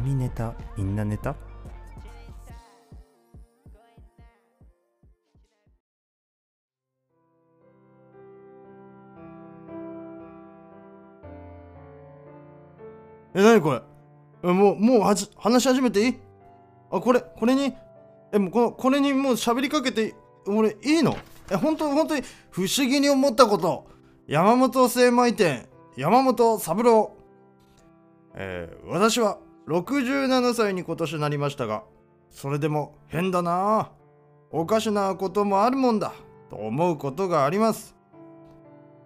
みネタ？みんなネタ？え、なにこれ？えもう、もうはじ話し始めていい？あ、これ、これに、え、もうこの、これにもう喋りかけて、俺、いいの？え、本当本当に不思議に思ったこと。山本精米店、山本三郎。えー私は67歳に今年なりましたが、それでも変だな。おかしなこともあるもんだ、と思うことがあります。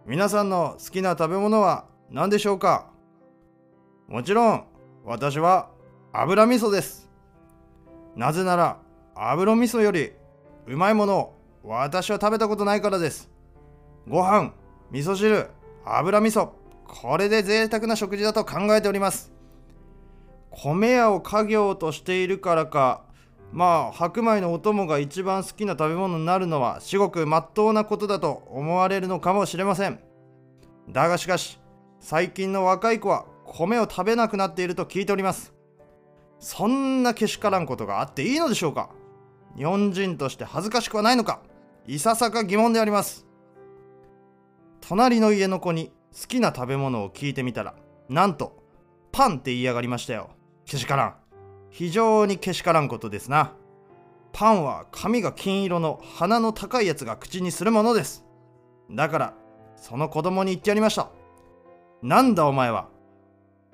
皆さんの好きな食べ物は何でしょうか？もちろん私は油味噌です。なぜなら油味噌よりうまいものを私は食べたことないからです。ご飯味噌汁油味噌これで贅沢な食事だと考えております。米屋を家業としているからか。まあ白米のお供が一番好きな食べ物になるのは至極真っ当なことだと思われるのかもしれません。だがしかし最近の若い子は米を食べなくなっていると聞いております。そんなけしからんことがあっていいのでしょうか。日本人として恥ずかしくはないのか。いささか疑問であります。隣の家の子に好きな食べ物を聞いてみたらなんとパンって言いやがりましたよ。けしからん。非常にけしからんことですな。パンは髪が金色の鼻の高いやつが口にするものです。だからその子供に言ってやりました。なんだお前は。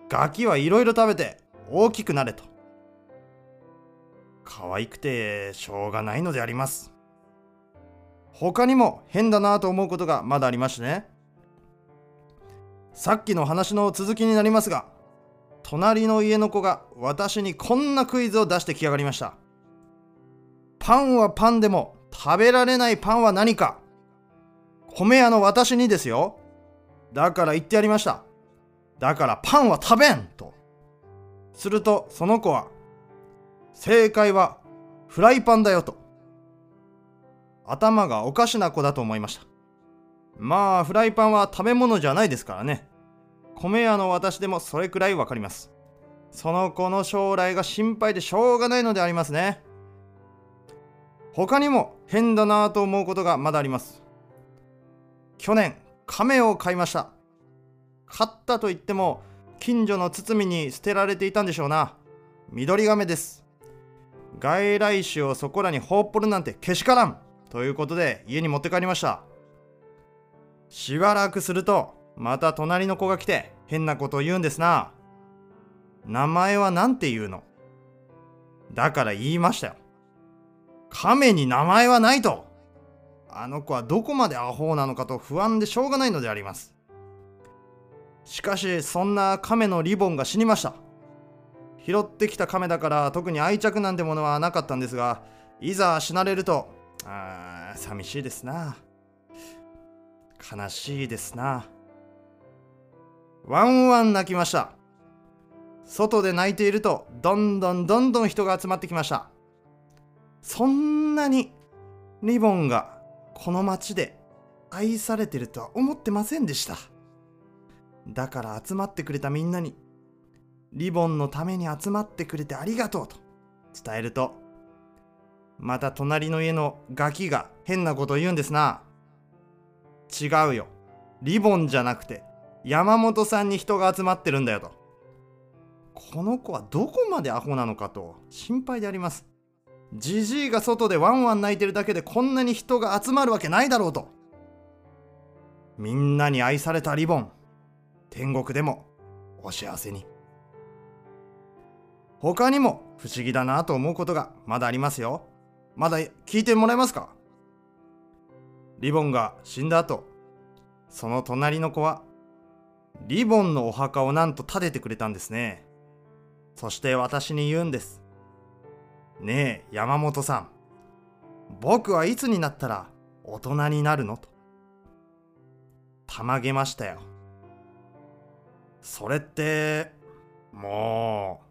ガキはいろいろ食べて大きくなれと。可愛くてしょうがないのであります。他にも変だなと思うことがまだありましてね。さっきの話の続きになりますが隣の家の子が私にこんなクイズを出してきやがりました。パンはパンでも食べられないパンは何か。米屋の私にですよ。だから言ってやりました。だからパンは食べんと。するとその子は正解はフライパンだよと。頭がおかしな子だと思いました。まあフライパンは食べ物じゃないですからね。米屋の私でもそれくらいわかります。その子の将来が心配でしょうがないのでありますね。他にも変だなぁと思うことがまだあります。去年亀を買いました。買ったと言っても近所の包みに捨てられていたんでしょうな。緑亀です。外来種をそこらに放っぽるなんてけしからんということで家に持って帰りました。しばらくするとまた隣の子が来て変なこと言うんですな。名前は何て言うの？だから言いましたよ。亀に名前はないと。あの子はどこまでアホなのかと不安でしょうがないのであります。しかしそんな亀のリボンが死にました。拾ってきた亀だから特に愛着なんてものはなかったんですがいざ死なれるとあー寂しいですな。悲しいですな。ワンワン泣きました。外で泣いているとどんどんどんどん人が集まってきました。そんなにリボンがこの街で愛されてるとは思ってませんでした。だから集まってくれたみんなにリボンのために集まってくれてありがとうと伝えるとまた隣の家のガキが変なこと言うんですな。違うよ。リボンじゃなくて山本さんに人が集まってるんだよと。この子はどこまでアホなのかと心配であります。じじいが外でワンワン泣いてるだけでこんなに人が集まるわけないだろうと。みんなに愛されたリボン。天国でもお幸せに。他にも不思議だなと思うことがまだありますよ。まだ聞いてもらえますか？リボンが死んだ後その隣の子はリボンのお墓をなんと建ててくれたんですね。そして私に言うんです。ねえ山本さん。僕はいつになったら大人になるの？と。たまげましたよ。それっても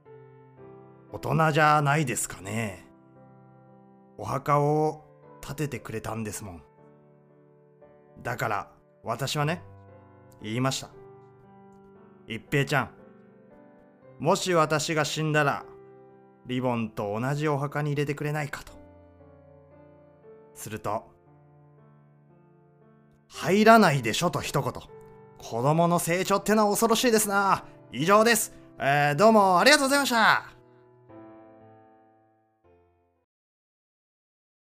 う大人じゃないですかね。お墓を建ててくれたんですもん。だから私はね言いました。一平ちゃん。もし私が死んだらリボンと同じお墓に入れてくれないかと。すると入らないでしょと一言。子供の成長ってのは恐ろしいですな。以上です、えー、どうもありがとうございました。